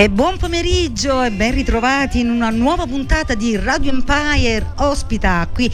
E buon pomeriggio e ben ritrovati in una nuova puntata di Radio Empire ospita qui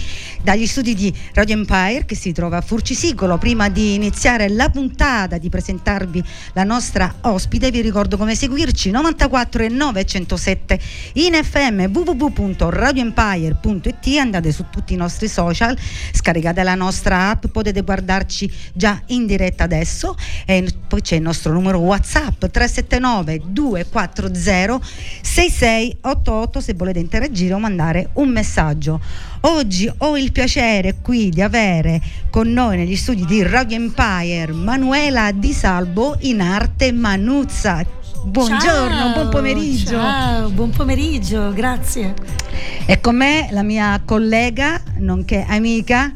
dagli studi di Radio Empire che si trova a Furcisicolo. Prima di iniziare la puntata, di presentarvi la nostra ospite, vi ricordo come seguirci 94 e 907 in FM www.radioempire.it andate su tutti i nostri social, scaricate la nostra app, potete guardarci già in diretta adesso e poi c'è il nostro numero WhatsApp 379 24 340 6688 se volete interagire o mandare un messaggio. Oggi ho il piacere qui di avere con noi negli studi di Radio Empire Manuela Di Salvo in arte Manuzza. Buongiorno, ciao, buon pomeriggio. Ciao, buon pomeriggio, grazie. E con me la mia collega, nonché amica,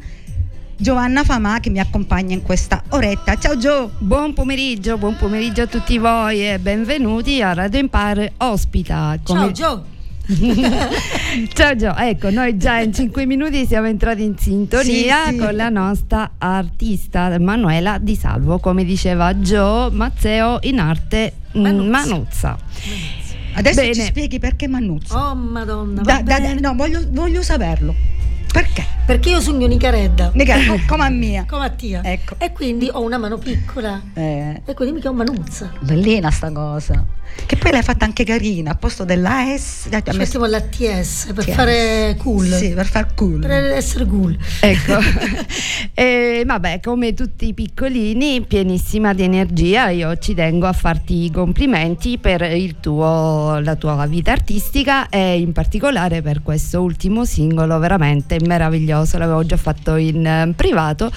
Giovanna Famà che mi accompagna in questa oretta. Ciao Gio! Buon pomeriggio, buon pomeriggio a tutti voi e benvenuti a Radio Empire Ospita. Come... Ciao Gio! Ciao Gio, ecco, noi già in 5 minuti siamo entrati in sintonia sì, sì. con la nostra artista Manuela Di Salvo, come diceva Gio Mazzeo in arte mm, Manuzza. Manuzza. Adesso Bene. ci spieghi perché Manuzza. Oh madonna, da, da, no, voglio, voglio saperlo. Perché? Perché io sono Nicaredda. Nicaredda, come a mia. come a tia. Ecco. E quindi ho una mano piccola. Eh. E quindi mi chiamo Manuzza. Bellina sta cosa. Che poi l'hai fatta anche carina, al posto della S. Ci mettiamo la TS per TS. fare cool. Sì, per fare cool. Per essere cool. Ecco. e vabbè, come tutti i piccolini, pienissima di energia, io ci tengo a farti i complimenti per tuo, la tua vita artistica e in particolare per questo ultimo singolo veramente meraviglioso. L'avevo già fatto in eh, privato,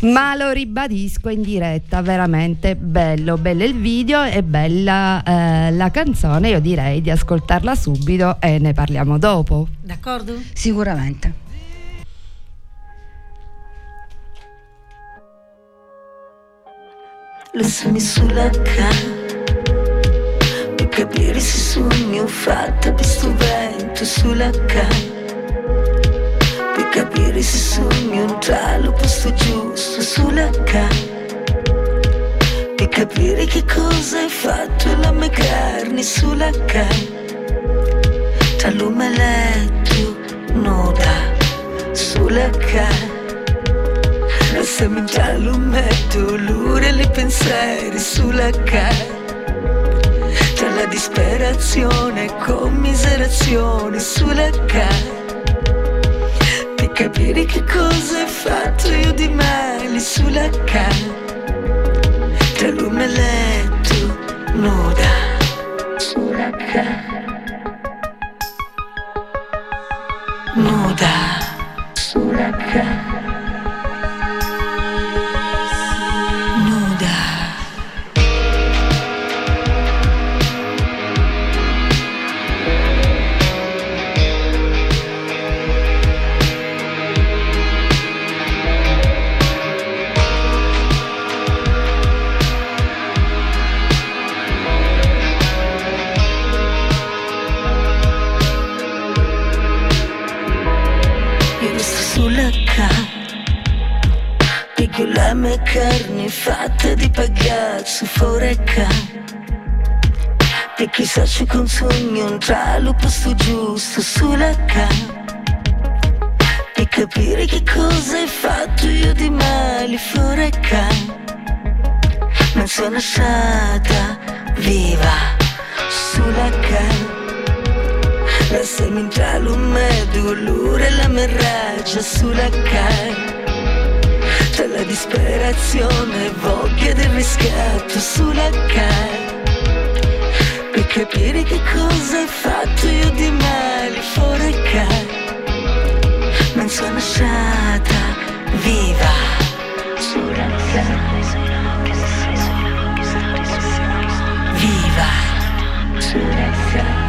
ma lo ribadisco in diretta, veramente bello, bello il video e bella eh, la canzone io direi di ascoltarla subito e ne parliamo dopo. D'accordo? Sicuramente. Lasciami sulla cama per capire se sogno fatta per sto vento sulla cama per capire se sogno già lo posto giusto sulla cama e capire che cosa hai fatto la mia carne sulla carne tra l'omeletto nuda sulla carne Lasciami metto l'ora e le pensieri sulla carne tra la disperazione e commiserazione sulla di capire che cosa hai fatto io di male sulla carne tra luna letto nuda. Sulla cama. Nuda. Sulla cama la mia carne fatta di pagazzo foreca. E chissà ci consumi un tralo posto giusto sulla cama E capire che cosa hai fatto io di male casa Ma sono stata viva sulla cama La semintralo medio, l'ura e la merraggia sulla cama C'è la disperazione, voglia del riscatto sulla cara Per capire che cosa hai fatto io di male fuori casa. Non sono stata viva. Sulla Viva. sulla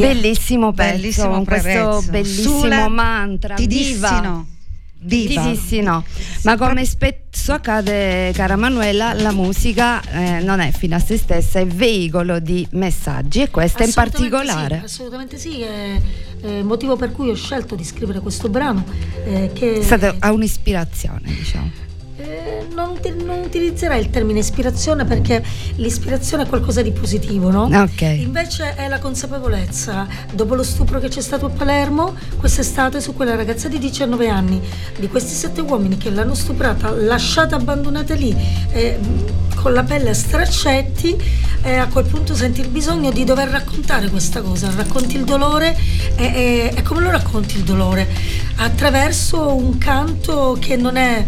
cara Bellissimo pezzo, Bellissimo questo pezzo. bellissimo Sulla- mantra. Ti dissi Viva! no. Viva. Ti dissi no. Ma come spesso accade, cara Manuela, la musica eh, non è fine a se stessa, è veicolo di messaggi e questa in particolare. Sì, assolutamente sì, è, è il motivo per cui ho scelto di scrivere questo brano. eh, che È stata un'ispirazione, diciamo. Eh, non, non utilizzerei il termine ispirazione perché l'ispirazione è qualcosa di positivo, no? Ok. Invece è la consapevolezza, dopo lo stupro che c'è stato a Palermo quest'estate su quella ragazza di 19 anni, di questi sette uomini che l'hanno stuprata, lasciata abbandonata lì, eh, con la pelle a straccetti, e a quel punto senti il bisogno di dover raccontare questa cosa, racconti il dolore e, e- e come lo racconti il dolore? Attraverso un canto che non è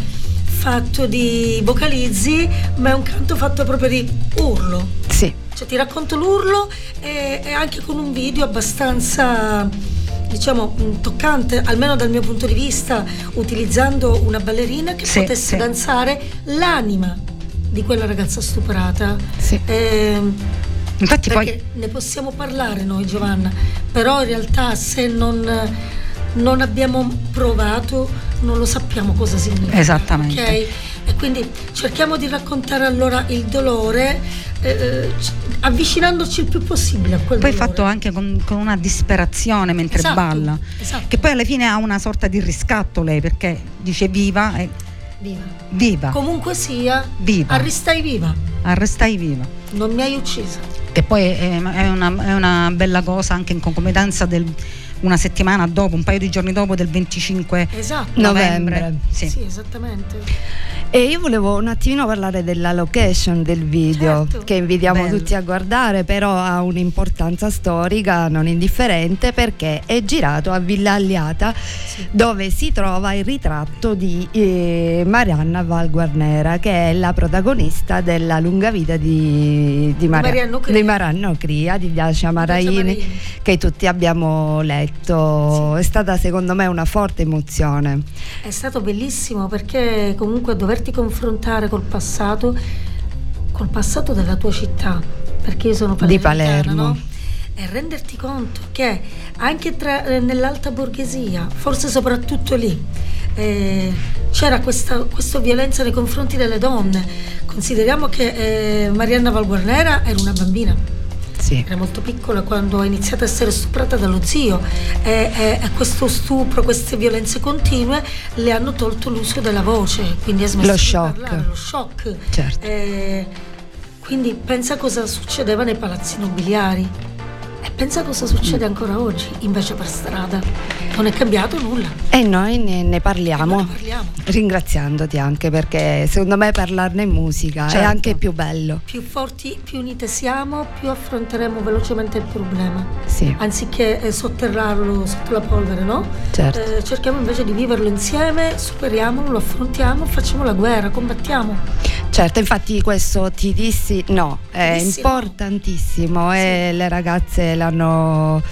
fatto di vocalizzi, ma è un canto fatto proprio di urlo. Sì. Cioè ti racconto l'urlo e, e anche con un video abbastanza diciamo mh, toccante, almeno dal mio punto di vista, utilizzando una ballerina che Sì, potesse sì. danzare l'anima di quella ragazza stuprata. Sì. Ehm, Infatti perché poi ne possiamo parlare noi Giovanna, però in realtà se non, non abbiamo provato non lo sappiamo cosa significa. Esattamente. ok? E quindi cerchiamo di raccontare allora il dolore eh, c- avvicinandoci il più possibile a quel poi dolore. fatto anche con, con una disperazione mentre Esatto, balla. esatto. Che poi alla fine ha una sorta di riscatto lei perché dice viva e Viva. viva, Comunque sia, Viva. arrestai viva, arrestai viva. non mi hai uccisa. Che poi è, è una, è una bella cosa anche in concomitanza del una settimana dopo, un paio di giorni dopo del 25 Esatto. novembre. Novembre. Sì. Sì, esattamente. E io volevo un attimino parlare della location del video, Certo. che invitiamo Bello. tutti a guardare, però ha un'importanza storica non indifferente perché è girato a Villa Alliata, dove si trova il ritratto di eh, Marianna Valguarnera, che è la protagonista della lunga vita di, di, Maria- di Marianno Cria, di Dacia Maraini, Maraini. che tutti abbiamo letto. È stata secondo me una forte emozione. È stato bellissimo perché comunque doverti confrontare col passato, col passato della tua città, perché io sono Di Palermo. no? E renderti conto che anche tra- eh, nell'alta borghesia, forse soprattutto lì, eh, c'era questa, questa, violenza nei confronti delle donne. Consideriamo che eh, Marianna Valguarnera era una bambina. Sì. Era molto piccola quando ha iniziato a essere stuprata dallo zio e, e, e, questo stupro, queste violenze continue le hanno tolto l'uso della voce, quindi ha smesso lo di shock. parlare, lo shock. Certo. Eh, quindi pensa cosa succedeva nei palazzi nobiliari. E pensa cosa succede ancora oggi, invece per strada. Non è cambiato nulla. E noi ne, ne, parliamo, ne parliamo, ringraziandoti anche perché secondo me parlarne in musica certo. è anche più bello. Più forti, più unite siamo, più affronteremo velocemente il problema. Sì. Anziché eh, sotterrarlo sotto la polvere, no? Certo. Eh, cerchiamo invece di viverlo insieme, superiamolo, lo affrontiamo, facciamo la guerra, combattiamo. Certo, infatti questo ti dissi no, è Dissi importantissimo e Sì. le ragazze l'hanno,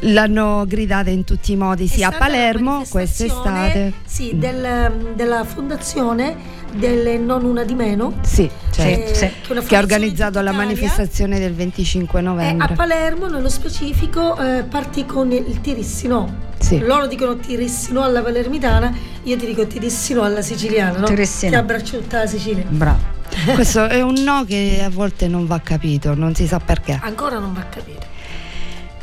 l'hanno gridata in tutti i modi, sia a Palermo quest'estate. Sì, del- della fondazione del Non Una di Meno. Sì, certo. eh, sì. che, che ha organizzato la manifestazione del 25 E a novembre. Palermo, nello specifico, eh, partì con il tirissi no. Sì. Loro dicono tirissi no alla palermitana, io ti dico tirissi no alla siciliana, no? Tirissi no. Che abbraccio tutta la Sicilia. Bravo. Questo è un no che a volte non va capito, non si sa perché. Ancora non va a capire.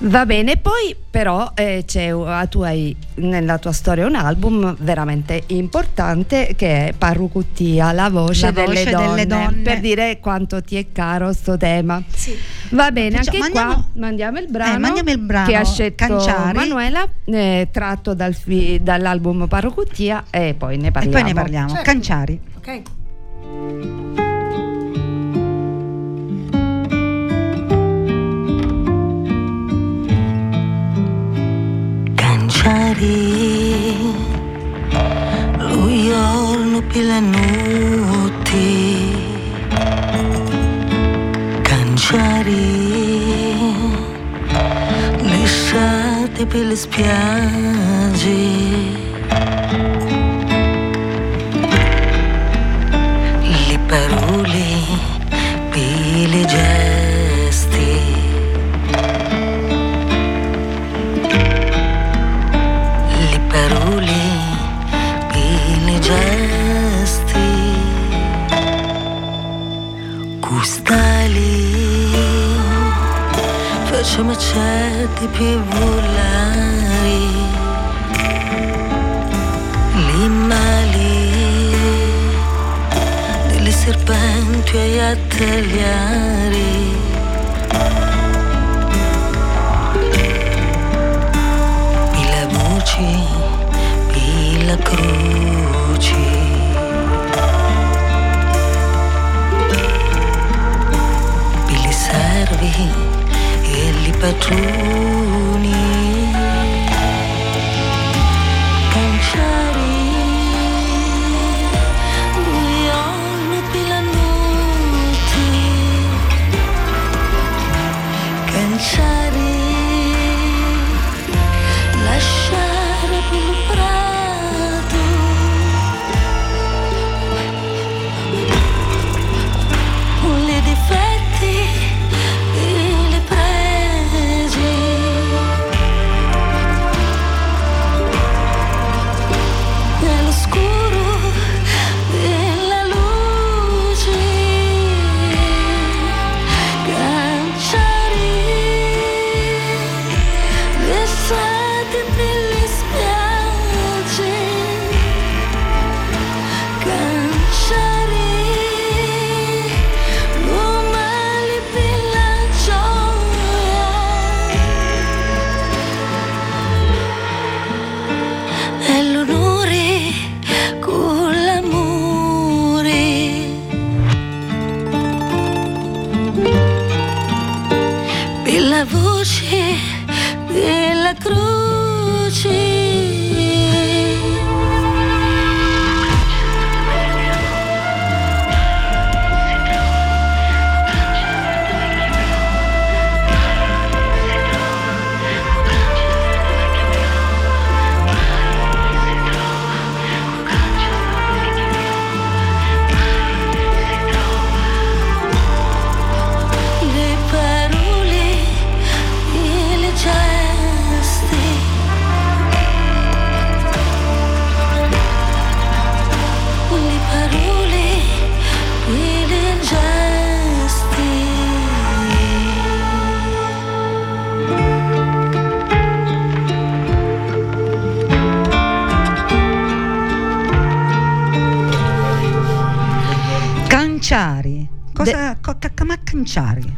Va bene, poi però eh, c'è, uh, tu hai nella tua storia un album veramente importante che è Parrucuttia, la voce, La delle, voce donne, delle donne. per dire quanto ti è caro sto tema. Sì. Va bene, Facciamo- anche qua mandiamo- mandiamo il brano, Eh, mandiamo il brano, che ha scelto Canciari. Manuela, eh, tratto dal fi- dall'album Parrucuttia e poi ne E parliamo. poi ne parliamo. Certo. Canciari. Ok? Canciari, lui giorno pilanuti. Canciari, l'estate per le spiagge. Le parole per le. Certi per volare le mali delle serpenti a tagliare e la voce e la croce. E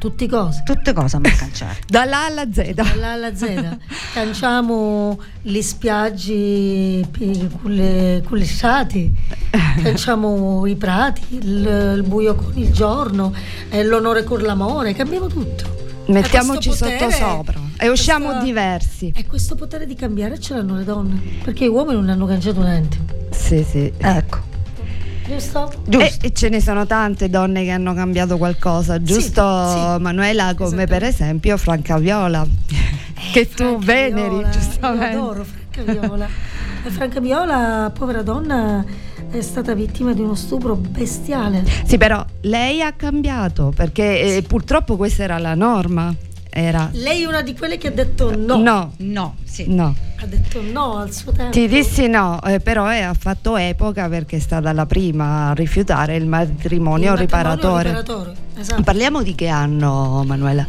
Tutti cose. Tutte cose a maccanciari. Dalla A alla Z. Dalla A alla Z. Canciamo gli spiaggi pi- culle- culissati, canciamo i prati, il, il buio con il giorno, eh, l'onore con l'amore, cambiamo tutto. Mettiamoci sotto sopra e usciamo questa- diversi. E questo potere di cambiare ce l'hanno le donne, perché gli uomini non hanno cangiato niente. Sì, sì. Ecco, Giusto? giusto. E, e ce ne sono tante donne che hanno cambiato qualcosa, giusto sì. Manuela? Come per Esattamente. esempio Franca Viola, che tu Franca veneri Viola, giustamente. Io adoro Franca Viola. E Franca Viola, povera donna, è stata vittima di uno stupro bestiale. Sì, però lei ha cambiato perché eh, purtroppo questa era la norma. Era Lei è una di quelle che ha detto no. no, No, sì. no. Ha detto no al suo tempo. Ti dissi no, eh, però eh, ha fatto epoca perché è stata la prima a rifiutare il matrimonio, Il matrimonio riparatore. riparatore, Esatto. Parliamo di che anno, Manuela?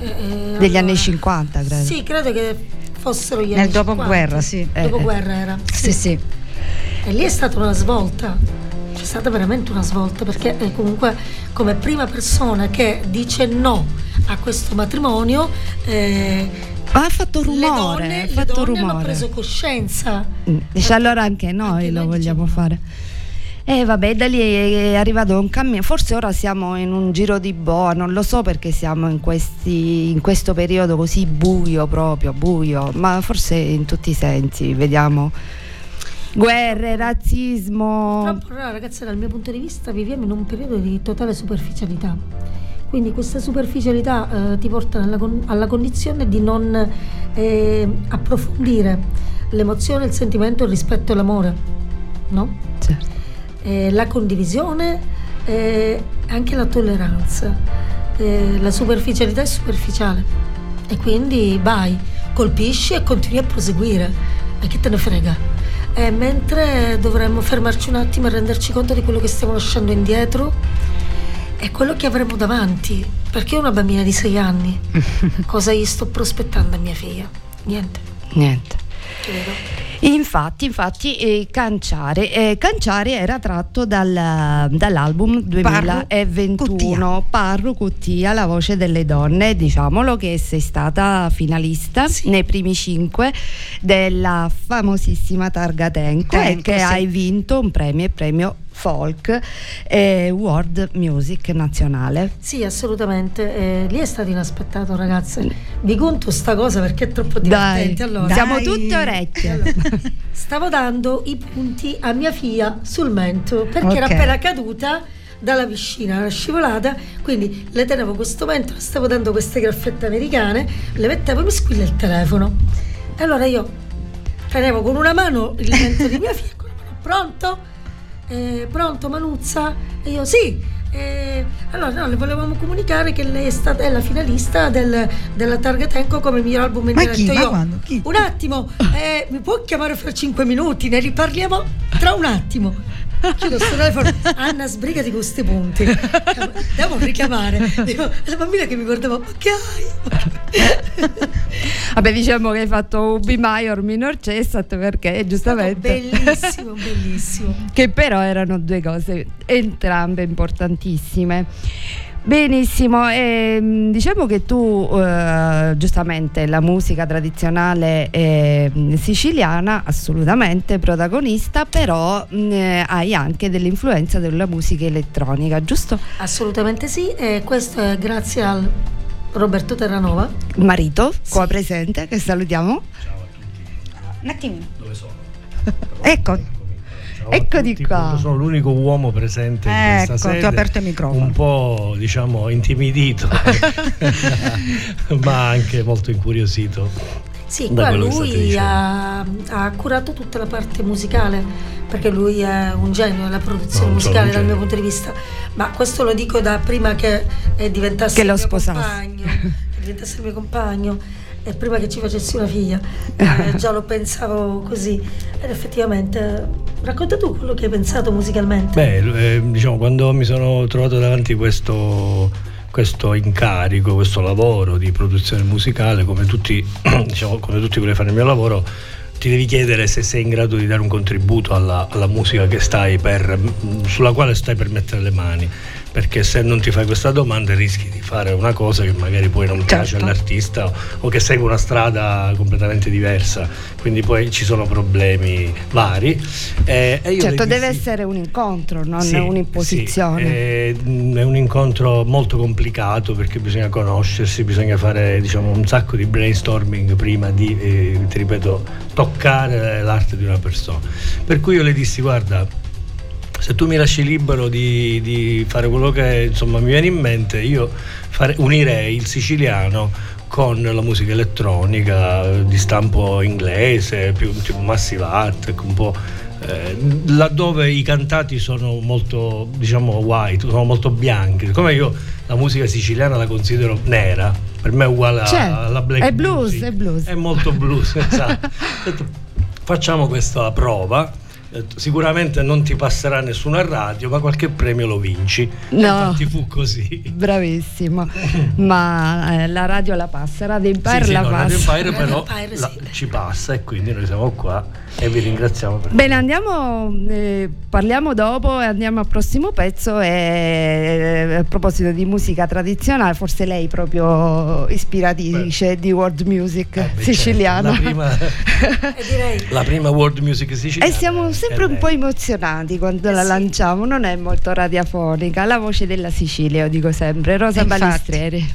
Eh, eh, Degli anni allora- 50, credo. Sì, credo che fossero gli Nel anni dopoguerra, 50. sì. Eh, Dopoguerra era. Sì, sì. E lì è stata una svolta. C'è stata veramente una svolta perché eh, comunque come prima persona che dice no a questo matrimonio eh, ha fatto le rumore, donne, ha le fatto donne hanno rumore. preso coscienza. Mm, Dice allora anche noi Anche lo vogliamo diciamo fare. E vabbè, da lì è arrivato un cammino. Forse ora siamo in un giro di boa, non lo so perché siamo in, questi, in questo periodo così buio proprio, buio, ma forse in tutti i sensi, vediamo. Guerre, razzismo. Purtroppo, allora, ragazzi, dal mio punto di vista viviamo in un periodo di totale superficialità. Quindi questa superficialità eh, ti porta alla, con- alla condizione di non eh, approfondire l'emozione, il sentimento, il rispetto e l'amore, no? Certo. Eh, la condivisione e anche la tolleranza. Eh, la superficialità è superficiale e quindi vai, colpisci e continui a proseguire. E che te ne frega? Eh, mentre dovremmo fermarci un attimo e renderci conto di quello che stiamo lasciando indietro e quello che avremo davanti. Perché una bambina di sei anni. Cosa gli sto prospettando a mia figlia? Niente. Niente. Infatti, infatti, eh, Canciare, eh, Canciare era tratto dal- dall'album 2021 Parru Cuttia, la voce delle donne, diciamolo che sei stata finalista Sì. nei primi cinque della famosissima Targa Tenco e Tenco, che sì. hai vinto un premio, premio Folk eh, World Music Nazionale. Sì, assolutamente. Eh, lì è stato inaspettato, ragazze. Vi conto sta cosa perché è troppo divertente. Dai, allora, siamo Dai. tutte orecchie. Allora, stavo dando i punti a mia figlia sul mento perché era Ok. appena caduta dalla piscina, era scivolata, quindi le tenevo questo mento, stavo dando queste graffette americane, le mettevo e mi squilla il telefono. E allora io tenevo con una mano il mento di mia figlia, con una mano pronto? Eh, pronto Manuzza? E io sì. Eh, allora no, le volevamo comunicare che lei è stata è la finalista del- della Targa Tenco come miglior album in? Chi? Un attimo, eh, mi può chiamare fra cinque minuti? Ne riparliamo tra un attimo. Chiudo sto telefono, Anna sbrigati con questi punti. Devo richiamare. Dico, la bambina che mi guardava, ma che hai? Vabbè, diciamo che hai fatto un B minor minor cessat perché giustamente. Bellissimo, bellissimo. che però erano due cose entrambe importantissime. Benissimo, ehm, diciamo che tu eh, giustamente la musica tradizionale eh, siciliana, assolutamente protagonista, però mh, eh, hai anche dell'influenza della musica elettronica, giusto? Assolutamente sì, e questo è grazie al Roberto Terranova. Marito, qua Sì. presente, che salutiamo. Un attimino. Dove sono? ecco, Eccoti tutti, qua. Sono l'unico uomo presente in Ecco, questa ti ho sede. aperto il microfono. Un po', diciamo, intimidito, ma anche molto incuriosito. Sì, Da qua lui ha, ha curato tutta la parte musicale, perché lui è un genio della produzione solo musicale dal mio punto di vista, ma questo lo dico da prima che eh, diventasse Che lo il mio sposassi. compagno, che diventasse il mio compagno e prima che ci facessi una figlia, eh, già lo pensavo così ed effettivamente racconta tu quello che hai pensato musicalmente. Beh, eh, diciamo, quando mi sono trovato davanti questo, questo incarico, questo lavoro di produzione musicale, come tutti, diciamo, come tutti quelli che fanno il mio lavoro, ti devi chiedere se sei in grado di dare un contributo alla, alla musica che stai per, sulla quale stai per mettere le mani. Perché se non ti fai questa domanda rischi di fare una cosa che magari poi non piace Certo. all'artista o, o che segue una strada completamente diversa, quindi poi ci sono problemi vari. Eh, Certo, deve dissi- essere un incontro, non sì, un'imposizione. sì, è, è un incontro molto complicato perché bisogna conoscersi, bisogna fare diciamo, un sacco di brainstorming prima di, eh, ti ripeto, toccare l'arte di una persona. Per cui io le dissi, guarda, se tu mi lasci libero di, di fare quello che insomma, mi viene in mente, io fare- unirei il siciliano con la musica elettronica di stampo inglese, più tipo Massive Art, un po' eh, laddove i cantati sono molto, diciamo, white, sono molto bianchi. Siccome io la musica siciliana la considero nera, per me è uguale Certo, alla black è blues, music. è blues. È molto blues, esatto. Facciamo questa prova. Detto, Sicuramente non ti passerà nessuno a radio, ma qualche premio lo vinci. No. Infatti fu così. Bravissimo, ma eh, la radio la passa, Radio Empire Sì, sì, la no, Radio passa. Empire però Radio Empire, la- sì. ci passa e quindi noi siamo qua e vi ringraziamo per Bene, andiamo, eh, parliamo dopo e andiamo al prossimo pezzo e eh, a proposito di musica tradizionale, forse lei proprio ispiratrice di world music Eh, beh, siciliana. certo, la, prima, E direi la prima world music siciliana. E siamo sempre un po' emozionati quando Eh la sì. lanciamo, non è molto radiofonica, la voce della Sicilia, io dico sempre, Rosa Infatti. Balistreri.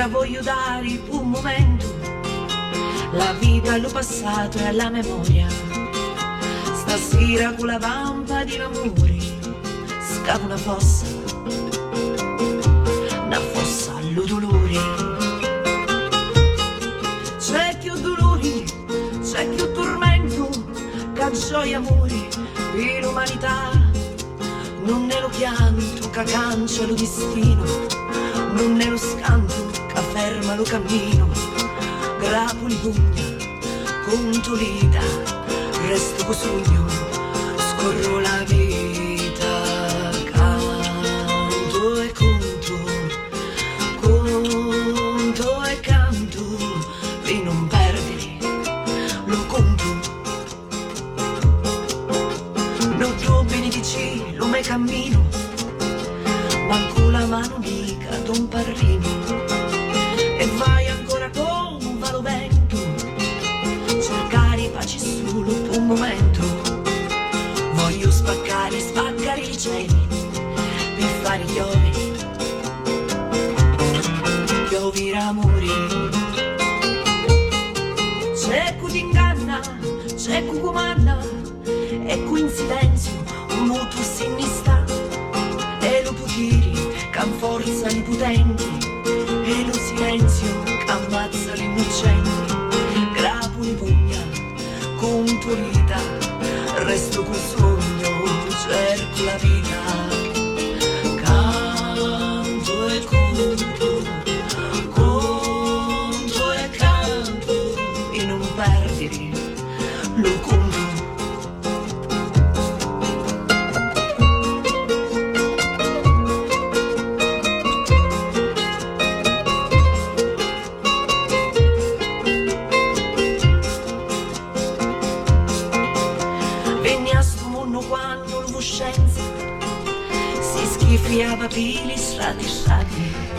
Stasera voglio dare un momento, la vita allo passato e alla memoria. Stasera con la vampa di l'amore, scava una fossa, una fossa allo dolore. C'è più dolori, c'è più tormento, che gioia amore per l'umanità. Non è lo pianto che cancia lo destino, non è lo scanto che ferma lo cammino. Grapoli pugna, conto l'ita, resto co sogno, scorro la vita,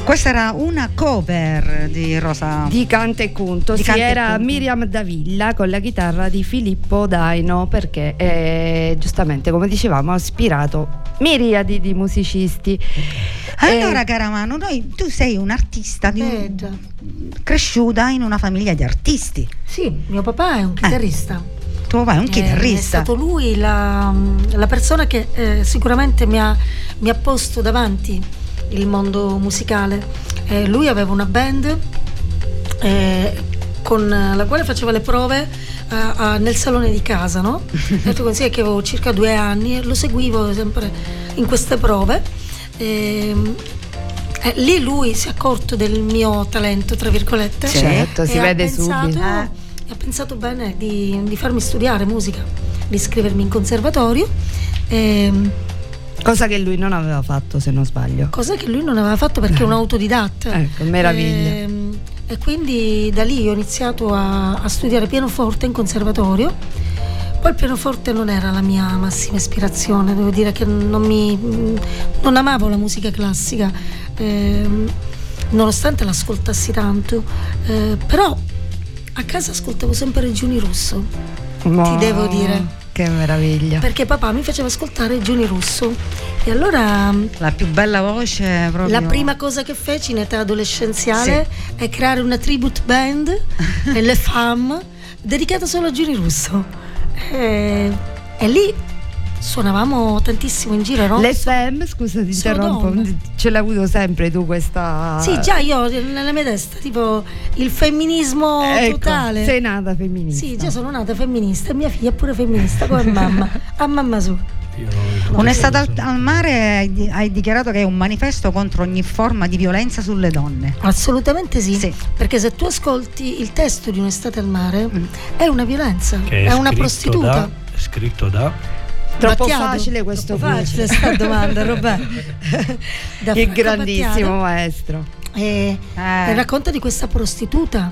Questa era una cover di Rosa. Di Cante e Cunto, Di sì, Cante era Cunto. Miriam Davilla con la chitarra di Filippo Daino perché eh, giustamente come dicevamo ha ispirato miriadi di musicisti. Allora, Eh, cara Manu, noi, tu sei un'artista di un- Eh, già. cresciuta in una famiglia di artisti. Sì, mio papà è un chitarrista. Tuo papà è un Eh, È chitarrista. stato lui la, la persona che eh, sicuramente mi ha, mi ha posto davanti il mondo musicale. Eh, lui aveva una band eh, con la quale faceva le prove eh, a- nel salone di casa, no? E tu consigli che avevo circa due anni e lo seguivo sempre in queste prove. Ehm, eh, lì lui si è accorto del mio talento, tra virgolette. Certo, si e ha vede pensato- subito. Eh. ha pensato bene di, di farmi studiare musica, di iscrivermi in conservatorio. ehm, Cosa che lui non aveva fatto, se non sbaglio. cosa che lui non aveva fatto perché è un autodidatta. Ecco, meraviglia. Ehm, E, quindi da lì ho iniziato a, a studiare pianoforte in conservatorio. Poi il pianoforte non era la mia massima ispirazione, devo dire che non, mi, non amavo la musica classica, ehm, nonostante l'ascoltassi tanto, eh, però a casa ascoltavo sempre Giuni Russo, Mo- devo dire. Che meraviglia. perché papà mi faceva ascoltare Giuni Russo e allora La più bella voce proprio. la prima cosa che feci in età adolescenziale è creare una tribute band, Le Femme, dedicata solo a Giuni Russo. E, e lì suonavamo tantissimo in giro, no? Le femme, scusa ti interrompo, ce l'hai avuto sempre tu questa... Sì, già io nella mia testa, tipo il femminismo Ecco, totale. Sei nata femminista. Sì, già sono nata femminista e mia figlia è pure femminista come mamma, a mamma su. Io non- Un'estate al, al mare hai, di- hai dichiarato che è un manifesto contro ogni forma di violenza sulle donne. Assolutamente sì, Sì. perché se tu ascolti il testo di Un'estate al mare è una violenza, Che è, una prostituta. da- è scritto da Troppo Battiato. facile questo Troppo facile sta domanda, Roberto. Da Il grandissimo Battiato. maestro. Eh. e racconta di questa prostituta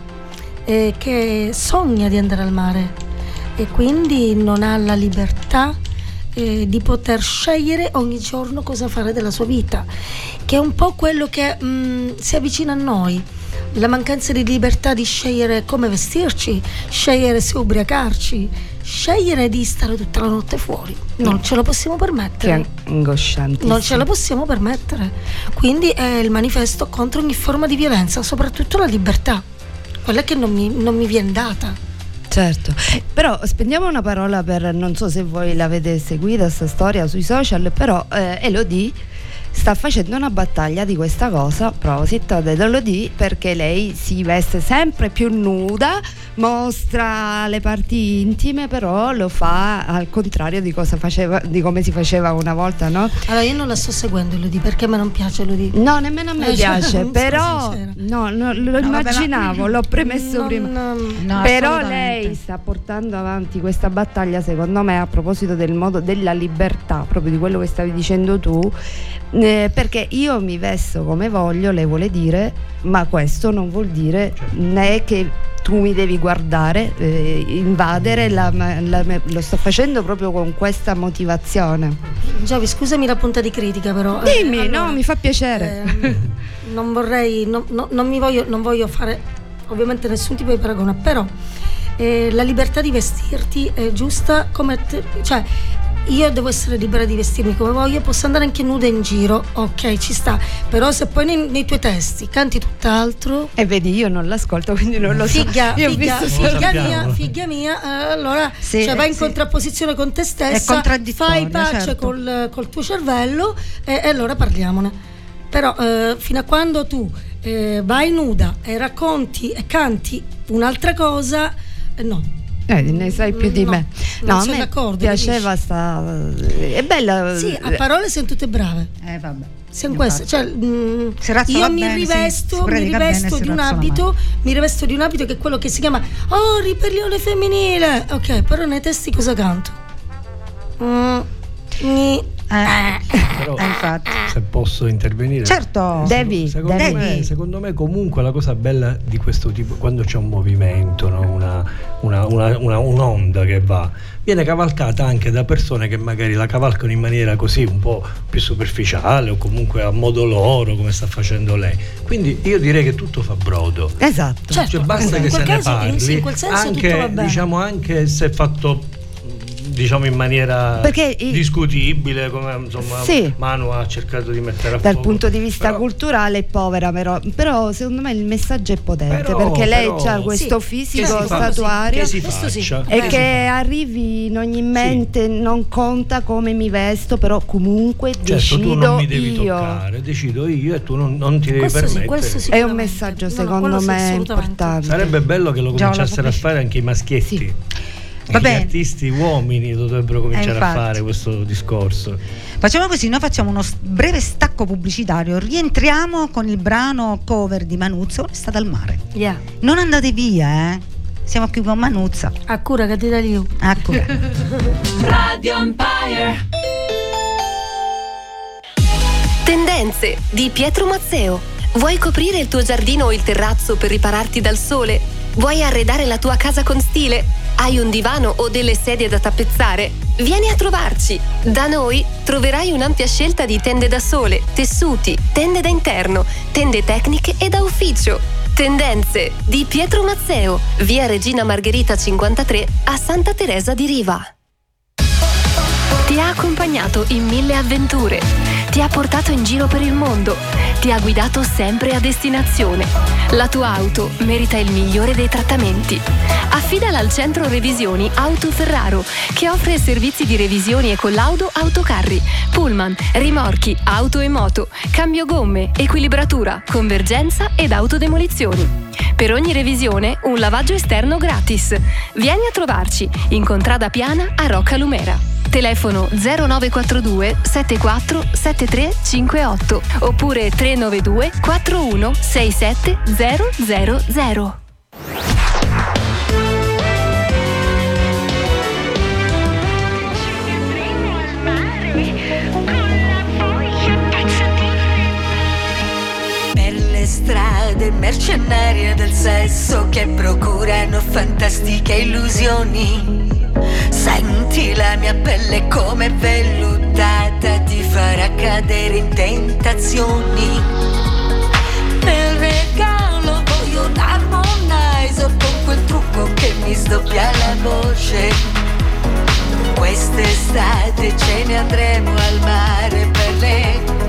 eh, che sogna di andare al mare e quindi non ha la libertà eh, di poter scegliere ogni giorno cosa fare della sua vita, che è un po' quello che mm, si avvicina a noi. La mancanza di libertà di scegliere come vestirci, scegliere se ubriacarci, scegliere di stare tutta la notte fuori. Non ce lo possiamo Che permettere. è angosciantissimo. Non ce la possiamo permettere. Quindi è il manifesto contro ogni forma di violenza, soprattutto la libertà, quella che non mi, non mi viene data. Certo, però spendiamo una parola per, non so se voi l'avete seguita questa storia sui social, però eh, Elodie sta facendo una battaglia di questa cosa, prosit Elodie, perché lei si veste sempre più nuda, mostra le parti intime, però lo fa al contrario di, cosa faceva, di come si faceva una volta, no? Allora io non la sto seguendo Elodie perché a me non piace Elodie. No, nemmeno a me Eh, cioè, piace, però no, no, lo vabbè, ma- immaginavo, l'ho premesso prima. No, Però lei sta portando avanti questa battaglia, secondo me, a proposito del modo della libertà, proprio di quello che stavi dicendo tu, eh, perché io mi vesto come voglio, lei vuole dire, ma questo non vuol dire né che tu mi devi guardare, eh, invadere, la- la- lo sto facendo proprio con questa motivazione. Giovi, scusami la punta di critica però. eh, Dimmi, allora, no, mi fa piacere. ehm, non vorrei, no- no- non, mi voglio, non voglio fare ovviamente nessun tipo di paragone, però eh, la libertà di vestirti è giusta come... te- cioè, io devo essere libera di vestirmi come voglio, posso andare anche nuda in giro, ok, ci sta, però se poi nei, nei tuoi testi canti tutt'altro, E vedi, io non l'ascolto, quindi non lo so. Figlia, Io figlia sappiamo. mia, figlia mia, eh, allora Sì, cioè, vai in sì. contrapposizione con te stessa, contraddittorio, fai pace certo. col, col tuo cervello e, e allora parliamone. Però eh, fino a quando tu eh, vai nuda e racconti e canti un'altra cosa, eh, no. Eh, ne sai più di No, me. non No, a sono me d'accordo, piaceva sta. È bella. Sì, a parole siamo tutte brave. Eh, vabbè. Siamo queste, cioè, mm, Si razzola io mi bene, rivesto, si mi bene, rivesto si di un abito, mi rivesto di un abito che è quello che si chiama Oh, ribellione femminile. Ok, però nei testi cosa canto? Mm, ni- Però, eh, infatti. se posso intervenire. Certo. Devi, Secondo devi. me, secondo me comunque la cosa bella di questo tipo, quando c'è un movimento, no? una, una- una- una- un'onda che va, viene cavalcata anche da persone che magari la cavalcano in maniera così un po' più superficiale o comunque a modo loro, come sta facendo lei. Quindi io direi che tutto fa brodo. Esatto. Certo, Cioè, basta in che se ne parli, in quel senso tutto anche, va bene. diciamo, anche se è fatto diciamo in maniera Perché discutibile come insomma Sì. Manu ha cercato di mettere a Dal fuoco. punto di vista Però- culturale è povera, però, però secondo me il messaggio è potente Però- perché lei ha questo Sì, fisico che si fa- statuario che si Questo sì. e Beh, che arrivi in ogni mente, non conta come mi vesto, però comunque Certo, decido tu non mi devi io. toccare, decido io e tu non, non ti devi Questo sì, permettere. È un messaggio No, no, secondo quello sì, me importante. Sarebbe bello che lo cominciassero a fare anche i maschietti. Va Gli bene. artisti uomini dovrebbero cominciare a fare questo discorso. Facciamo così, noi facciamo uno breve stacco pubblicitario, rientriamo con il brano cover di Manuzzo, È stata al mare. Yeah. Non andate via, eh. siamo qui con Manuzza. A cura che ti io. A cura. Radio Empire. Tendenze di Pietro Mazzeo. Vuoi coprire il tuo giardino o il terrazzo per ripararti dal sole? Vuoi arredare la tua casa con stile? Hai un divano o delle sedie da tappezzare? Vieni a trovarci! Da noi troverai un'ampia scelta di tende da sole, tessuti, tende da interno, tende tecniche e da ufficio. Tendenze di Pietro Mazzeo, via Regina Margherita 53 a Santa Teresa di Riva. Ti ha accompagnato in mille avventure, ti ha portato in giro per il mondo, ti ha guidato sempre a destinazione. La tua auto merita il migliore dei trattamenti. Affidala al centro revisioni Auto Ferraro, che offre servizi di revisioni e collaudo autocarri, pullman, rimorchi, auto e moto, cambio gomme, equilibratura, convergenza ed autodemolizioni. Per ogni revisione un lavaggio esterno gratis. Vieni a trovarci in Contrada Piana a Rocca Lumera. Telefono 0942 74 73 58 oppure 392 41 67 000. Per le strade mercenarie del sesso che procurano fantastiche illusioni. Senti la mia pelle come vellutata, ti farà cadere in tentazioni. Nel regalo voglio un harmonizer con quel trucco che mi sdoppia la voce. Quest'estate ce ne andremo al mare per le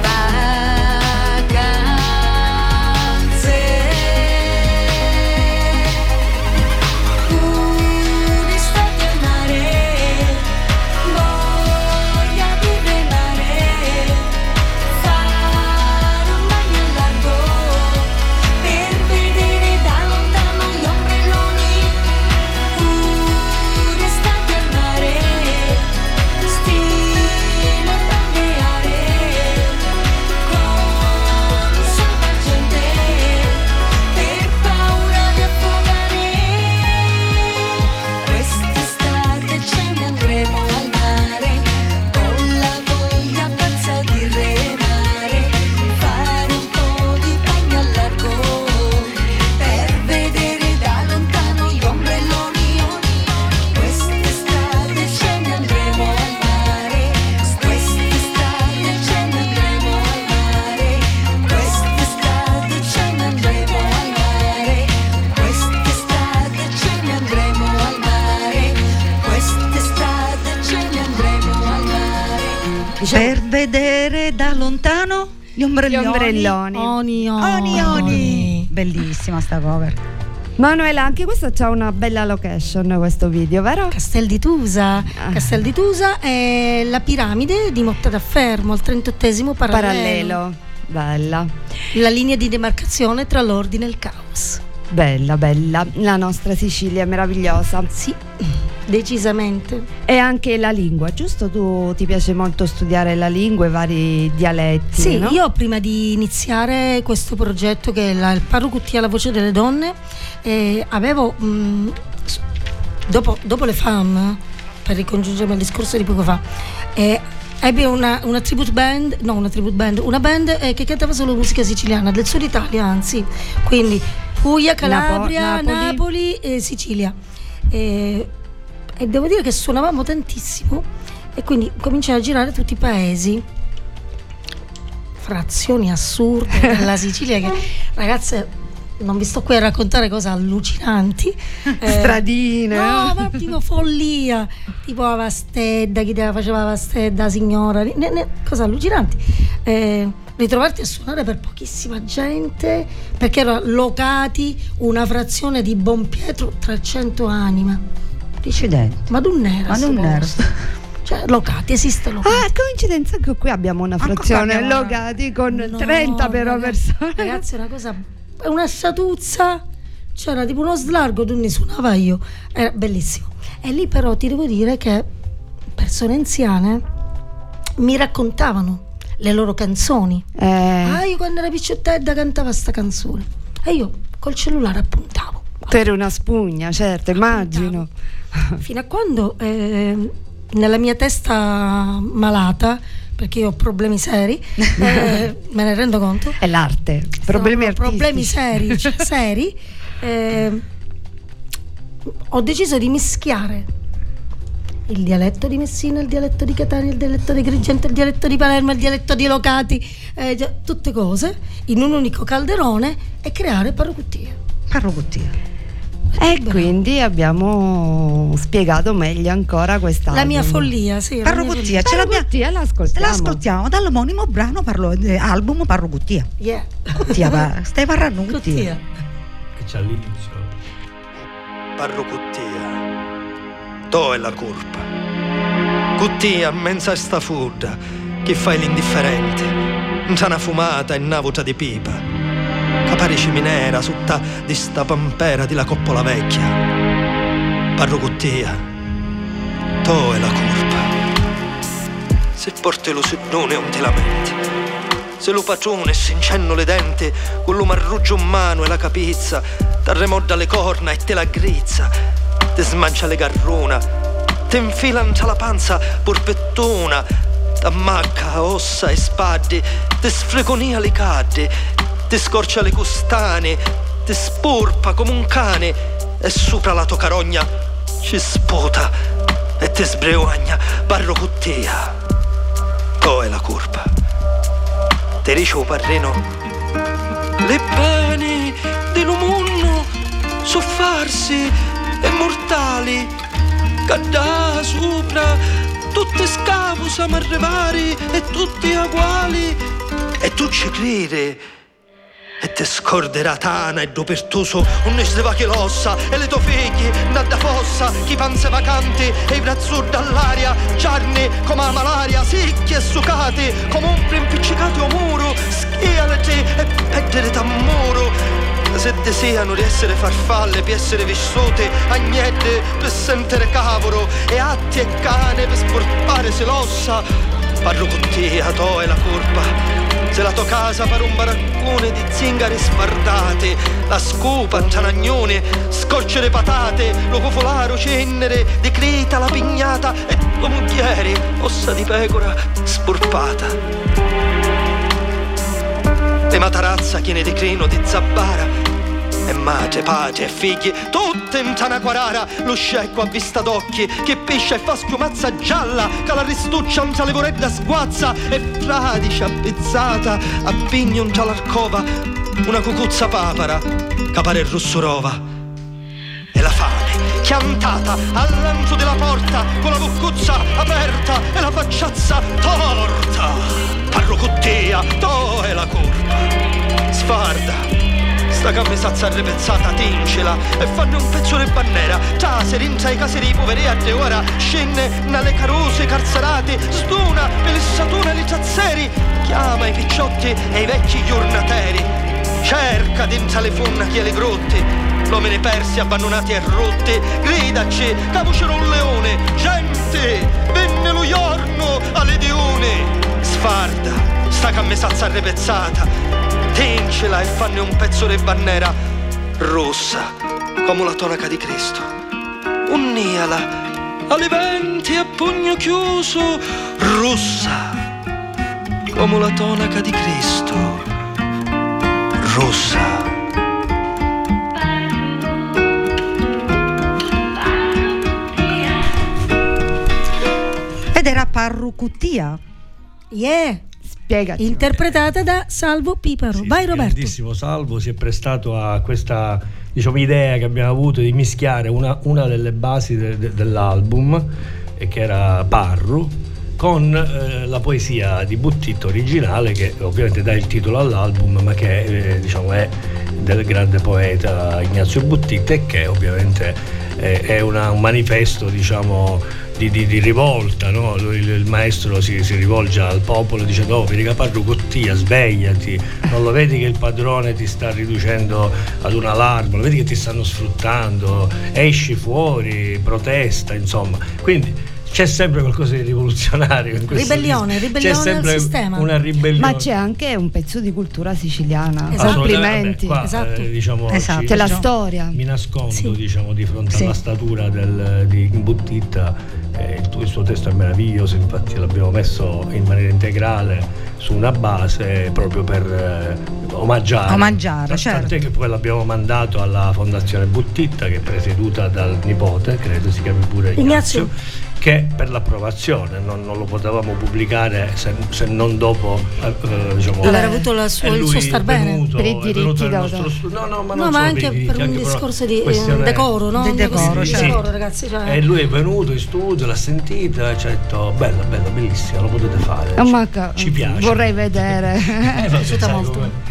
mare. Per vedere da lontano gli ombrelloni. Gli ombrelloni. Oni, Oni, oni. Bellissima sta cover. Manuela, anche questo c'ha una bella location questo video, vero? Castel di Tusa. Ah. Castel di Tusa è la piramide di Motta da Fermo, al 38 parallelo. Parallelo. Bella. La linea di demarcazione tra l'ordine e il caos. Bella, bella. La nostra Sicilia è meravigliosa. Sì, decisamente. E anche la lingua, giusto? Tu ti piace molto studiare la lingua e vari dialetti, Sì, no? io prima di iniziare questo progetto che è la, il Parro Cuttia la voce delle donne, eh, avevo mh, dopo, dopo le FAM, per ricongiungermi al discorso di poco fa, eh, Ebbe una, una tribute band, no una tribute band, una band eh, che cantava solo musica siciliana, del sud Italia anzi, quindi Puglia, Calabria, Napo- Napoli, Napoli. e Sicilia. E, e devo dire che suonavamo tantissimo e quindi cominciai a girare tutti i paesi. Frazioni assurde della Sicilia che ragazze non vi sto qui a raccontare cose allucinanti. Eh, Stradine. No, ma tipo follia. Tipo la vastedda, chi te la faceva la vastedda, signora. ne- ne- cose allucinanti. Eh, ritrovarti a suonare per pochissima gente, perché erano locati una frazione di Bon Pietro 300 anima. Accidenti. ma non era. Ma sto non era. posto. Cioè, locati, esiste locati. Ah, coincidenza che qui abbiamo una Anche qua frazione abbiamo una- locati con No, 30 però ragazzi, persone. Ragazzi, è una cosa. È una sciatuzza. C'era tipo uno slargo, tu ne suonava io. Era bellissimo. E lì però ti devo dire che persone anziane mi raccontavano le loro canzoni. Eh, Ah, io quando ero picciottelda cantava sta canzone. E io col cellulare appuntavo. per una spugna, certo, immagino. Fino a quando eh, nella mia testa malata, perché io ho problemi seri, eh, me ne rendo conto. È l'arte, problemi Sono problemi seri, cioè, seri eh, ho deciso di mischiare il dialetto di Messina, il dialetto di Catania, il dialetto di Agrigento, il dialetto di Palermo, il dialetto di Locati, eh, già, tutte cose in un unico calderone e creare Parrocuttia. Parrocuttia. E quindi abbiamo spiegato meglio ancora questa La mia follia, sì. la mia Parrocuttia, ce l'abbiamo. L'ascoltiamo. L'ascoltiamo dall'omonimo brano parlo, eh, album Parrocuttia. follia. Yeah. Cuttia, va- stai parlando Cuttia. Cuttia. Che c'è all'inizio. Parro to è la colpa. Cuttia, mensa sta fudda, chi fai l'indifferente, c'è una fumata e una vuota di pipa. Capare ciminera sutta di sta pampera di la coppola vecchia. Parro Cuttia, to è la colpa. Se porti lo sedone non ti lamenti. Se lo patrone si incenno le denti, con lo marruggio in mano e la capizza, t'arremodda le corna e te la grizza, te smancia le garruna, te infila in la panza porpettona, t'ammacca ossa e spaddi, te sfreconia le cadde, te scorcia le costane, te sporpa come un cane e sopra la tua carogna ci sputa e te sbreogna, barro cuttia. To è la curva. Te dice o parreno. Le pene dello mondo soffarsi e mortali. Cadà sopra, tutte scavusa marrevari e tutti uguali. E tu ci credi. E te scorderà tana e dopertoso un ne va che l'ossa e le tue figlie da fossa chi panze vacanti e i brazzur dall'aria giarni come la malaria sicchi e sucati come un impiccicati o muro schialati e peggere t'ammuro se desiano di essere farfalle per essere vissute agnette per sentire cavolo e atti e cane per sporpare se l'ossa parlo con te a to è la colpa se la tua casa pare un baraccone di zingari sfardate, la scopa, cianagnone, scocce le patate, lo cofolaro, cennere, decreta la pignata e tua mogliere, ossa di pecora sporpata. Le matarazza chiene di crino di zabbara, e padre e figli, tutte in tanaquarara, lo scecco a vista d'occhi, che pesce e fa schiumazza gialla, che la ristuccia un levoredda sguazza, e fradicia pezzata, a pigno un l'arcova, una cucuzza papara, che pare russurova. E la fame, chiantata al lancio della porta, con la boccuzza aperta e la facciazza torta. Te, to è la curva. Sfarda, sta camisazza arrepezzata, tincela e fanno un pezzo di bannera. Già, se rinza i case dei poveri a te ora, scende nalle carose carcerate, stuna per le satune dei tazzeri, chiama i picciotti e i vecchi giornateri. Cerca dentro le funna chi è le grotte, l'uomini persi abbandonati e rotti, gridaci, capo c'era un leone, gente, venne lo giorno alle dione. Sfarda, sta camisazza arrepezzata, tincela e fanne un pezzo di bannera rossa, come la tonaca di Cristo. Unniala alle venti e pugno chiuso, rossa, come la tonaca di Cristo, rossa. Ed era Parrucuttia. Yeah! Spiegaci. Interpretata da Salvo Piparo. Sì, Vai Roberto. grandissimo Salvo si è prestato a questa diciamo, idea che abbiamo avuto di mischiare una, una delle basi de- de- dell'album, eh, che era Parru, con eh, la poesia di Buttitto originale, che ovviamente dà il titolo all'album, ma che eh, diciamo, è del grande poeta Ignazio Buttitto e che ovviamente eh, è una- un manifesto diciamo, di, di- di rivolta, no? Il, il maestro si, si rivolge al popolo dicendo oh vedi Caparro Cottia svegliati, non lo vedi che il padrone ti sta riducendo ad una larva, lo vedi che ti stanno sfruttando, esci fuori, protesta, insomma. Quindi c'è sempre qualcosa di rivoluzionario in questo Ribellione, ribellione c'è al sempre sistema. una ribellione. Ma c'è anche un pezzo di cultura siciliana. Esatto. Complimenti. Vabbè, qua, Esatto. eh, diciamo, Esatto. ci- C'è la storia. mi nascondo Sì. diciamo di fronte Sì. alla statura del, di Imbuttita il, tuo- il suo testo è meraviglioso infatti l'abbiamo messo in maniera integrale su una base proprio per eh, omaggiare Omaggiare, T- certo. tant'è che poi l'abbiamo mandato alla fondazione Buttitta che è presieduta dal nipote credo si chiami pure Ignazio. Ignazio che per l'approvazione non, non lo potevamo pubblicare se, se non dopo eh, eh, diciamo, Aver avuto la sua- il suo star bene. venuto- Per i è venuto diritti nostro studio. No, no, ma non No, ma anche per diritti, per un anche discorso di eh, questione- decoro, no? Di Una decoro, di certo. decoro, ragazzi. Cioè, E lui è venuto in studio, l'ha sentita, ci ha detto bella, bella, bellissima, lo potete fare. Oh, ci, ma ca- ci piace. Vorrei vedere. Eh, piaciuta sai molto. come-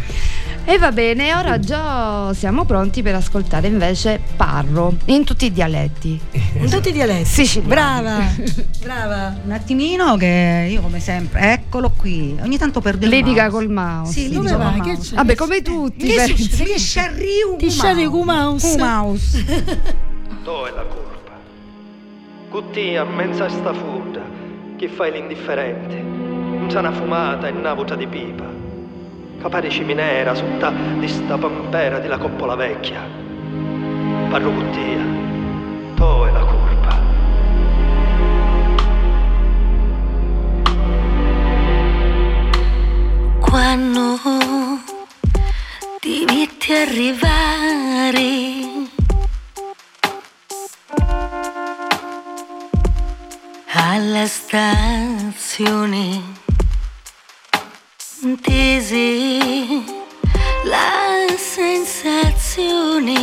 e va bene, ora già siamo pronti per ascoltare invece Parro in tutti i dialetti. in tutti i dialetti. Siciliani. Brava, brava. Un attimino che io come sempre, eccolo qui. Ogni tanto perdo il Litiga mouse. col mouse. Sì, Dove col Che c'è? Vabbè, come tutti. Che succede? Ti sciarri cu mouse. Cu mouse. Dove è la colpa? Cuttia, mensa sta fuda, chi fai l'indifferente? Non c'è una fumata e una vuta di pipa. Capare ciminera sotto di sta pampera di la coppola vecchia. Parlo cuttia, dove è la colpa? Quando ti a arrivare alla stazione, intesi la sensazione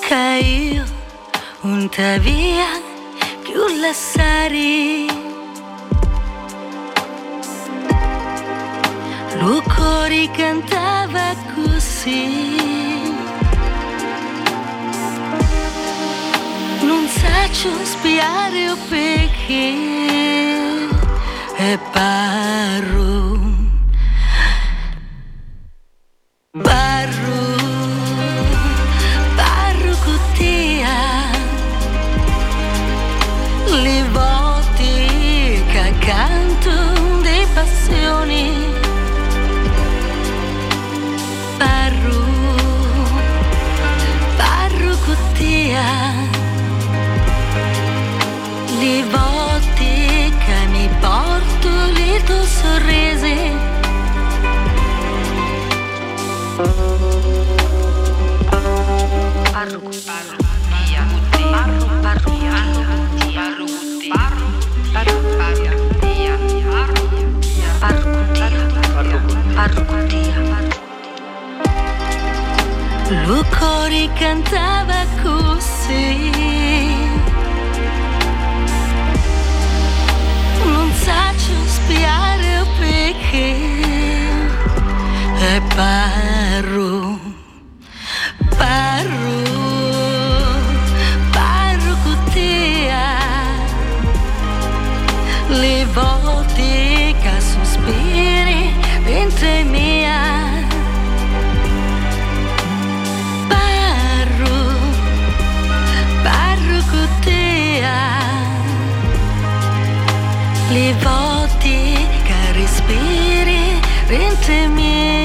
che io un via più lasciare. Lo cori cantava così. Non saccio spiare o perché e parro. Cori cantava così. Non saccio spiare perché. Parro Parro Parro mentre mia. Parro con te Le volte che respiri mentre mia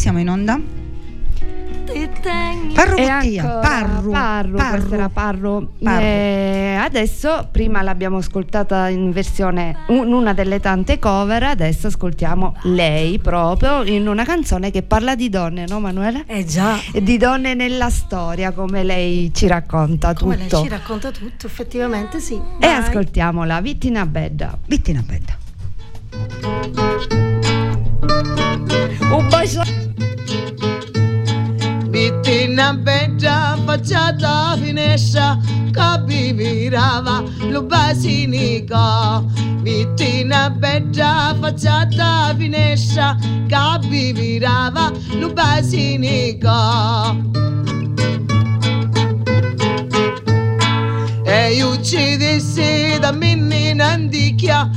siamo in onda. ti tengo. Parro E Cottia, ancora Parru, Parru, questa era Parru. Parru. Eh, adesso, prima l'abbiamo ascoltata in versione, un- una delle tante cover, adesso ascoltiamo lei proprio in una canzone che parla di donne, no Manuela? Eh già, Di donne nella storia, come lei ci racconta come lei tutto. ci racconta tutto, effettivamente sì. E Vai. ascoltiamola, Vittina Bedda. Vittina Bedda. Un bacio. Vittina bella facciata finestra che virava lo basinica Vittina bella facciata finestra che virava lo basinica E io ci dissi da menina antichia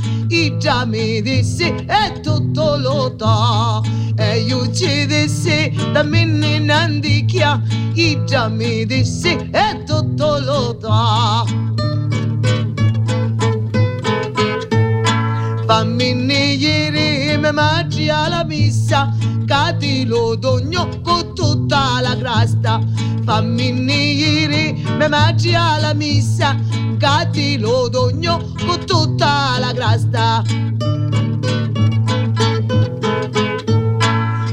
I già mi dissi è tutto lotta E io ci dissi da menina antichia I già mi dissi è tutto lotta Bambini ieri mi mangi alla missa Cati l'odogno con tutta la crasta. Bambini ieri mi mangi alla missa Cati l'odogno con tutta la crasta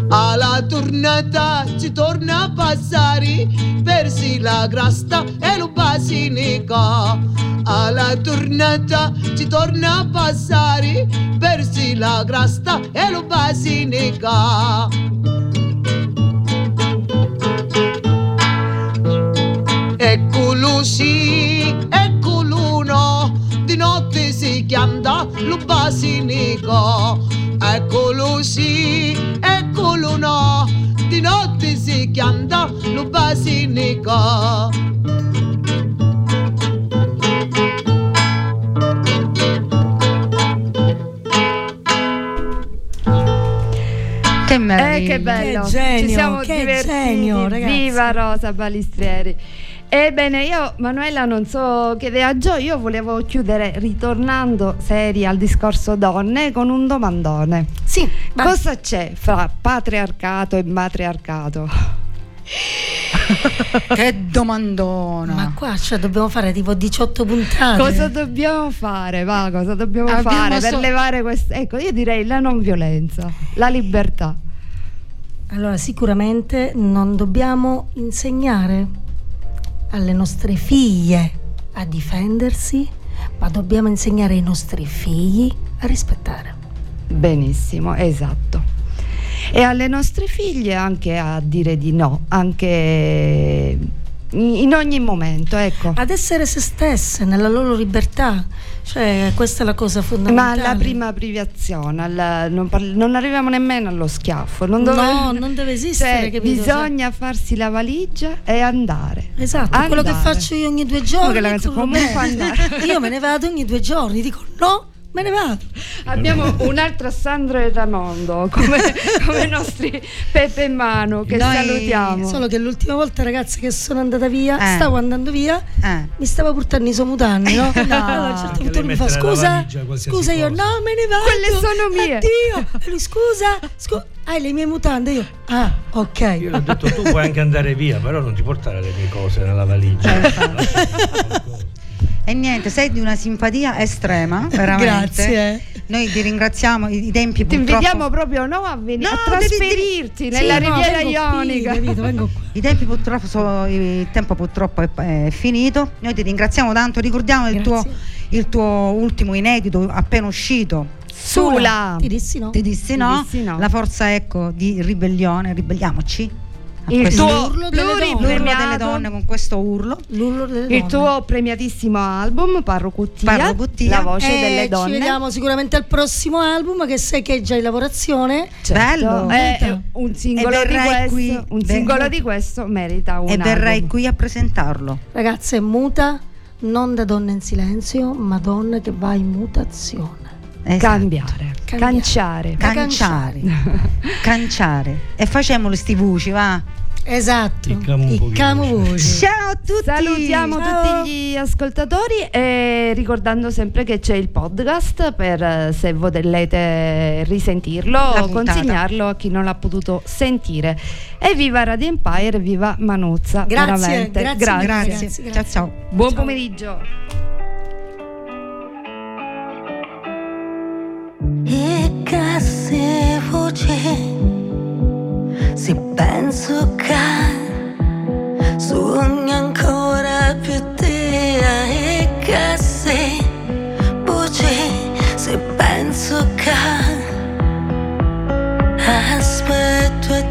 alla tornata ci torna a passare persi la crasta e lo basinica alla tornata ci torna a passare persi la crasta e lo basinica Eccolo sì, eccolo no, di notte si chiama lo basinico. Eccolo sì, eccolo no, di notte si chiama lo basinico. Che Eh, meraviglia. che bello, Che genio, ci siamo che divertiti. genio, ragazzi. Viva Rosa Balistrieri. Ebbene, io, Manuela, non so che idea Gio, io volevo chiudere ritornando seri al discorso donne con un domandone. Sì, vai. Cosa c'è fra patriarcato e matriarcato? Che domandona. Ma qua cioè, dobbiamo fare tipo 18 puntate. Cosa dobbiamo fare? Va, cosa dobbiamo Abbiamo fare per so- levare questo? Ecco, io direi la non violenza, la libertà. Allora, sicuramente non dobbiamo insegnare alle nostre figlie a difendersi, ma dobbiamo insegnare ai nostri figli a rispettare. Benissimo, esatto. E alle nostre figlie anche a dire di no, anche in ogni momento, ecco. Ad essere se stesse nella loro libertà, cioè questa è la cosa Ma fondamentale. alla prima privazione, al- non, parli- non arriviamo nemmeno allo schiaffo. Non dove- No, non deve esistere, Cioè, bisogna farsi la valigia e andare. Esatto, quello che Andare. faccio io ogni due giorni. Comunque la comunque andare. Io me ne vado ogni due giorni, dico no, me ne vado. Abbiamo un altro Sandro e Ramondo come, come i nostri Pepe e Mano che Noi- salutiamo. Solo che l'ultima volta, ragazzi, che sono andata via, Eh. stavo andando via, Eh. mi stava portando i somutanni, no? Allora a un certo punto mi fa scusa, valigia scusa io, cosa." no, me ne vado. Quelle sono mie." Addio. E lui, scusa, scusa, hai le mie mutande? Io, ah, ok. Io ho detto tu puoi anche andare via, però non ti portare le mie cose nella valigia. E niente, sei di una simpatia estrema, veramente. Grazie. Noi ti ringraziamo, i, i tempi Ti purtroppo... invitiamo proprio no, a, venire No, a devi- trasferirti Sì, nella no, riviera vengo qui, ionica. capito, vengo qua. I tempi purtroppo sono, il tempo purtroppo è, è finito. Noi ti ringraziamo tanto, ricordiamo il tuo, il tuo ultimo inedito appena uscito. Sula. Ti dissi no? Ti dissi Ti no, dissi no. la forza ecco di ribellione, ribelliamoci. Il tuo L'urlo delle donne. l'urlo pluripremiato- delle donne con questo urlo. L'urlo delle Il tuo premiatissimo album Parrocuttia, la voce Eh, delle Ci donne. vediamo sicuramente al prossimo album che sai che è già in lavorazione. Bello. Eh, Muta. un singolo, di questo, qui, un singolo di questo merita un e verrai album. qui a presentarlo. Ragazze, muta non da donna in silenzio, ma donna che va in mutazione. Esatto. Cambiare, Cambiare. canciare. Canciare. Canciare. E facciamolo sti voci, va. Esatto, Icchiamo un i pochino, camuvoci. Ciao a tutti! Salutiamo Ciao. tutti gli ascoltatori e ricordando sempre che c'è il podcast per se volete risentirlo La o puntata. consegnarlo a chi non l'ha potuto sentire. E viva Radio Empire, viva Manuzza. Grazie, veramente. grazie, grazie. Grazie. Grazie, Ciao ciao. Buon Ciao. pomeriggio. E che se voce. Se penso che sogno ancora più te e che se voce. Se penso che aspetto te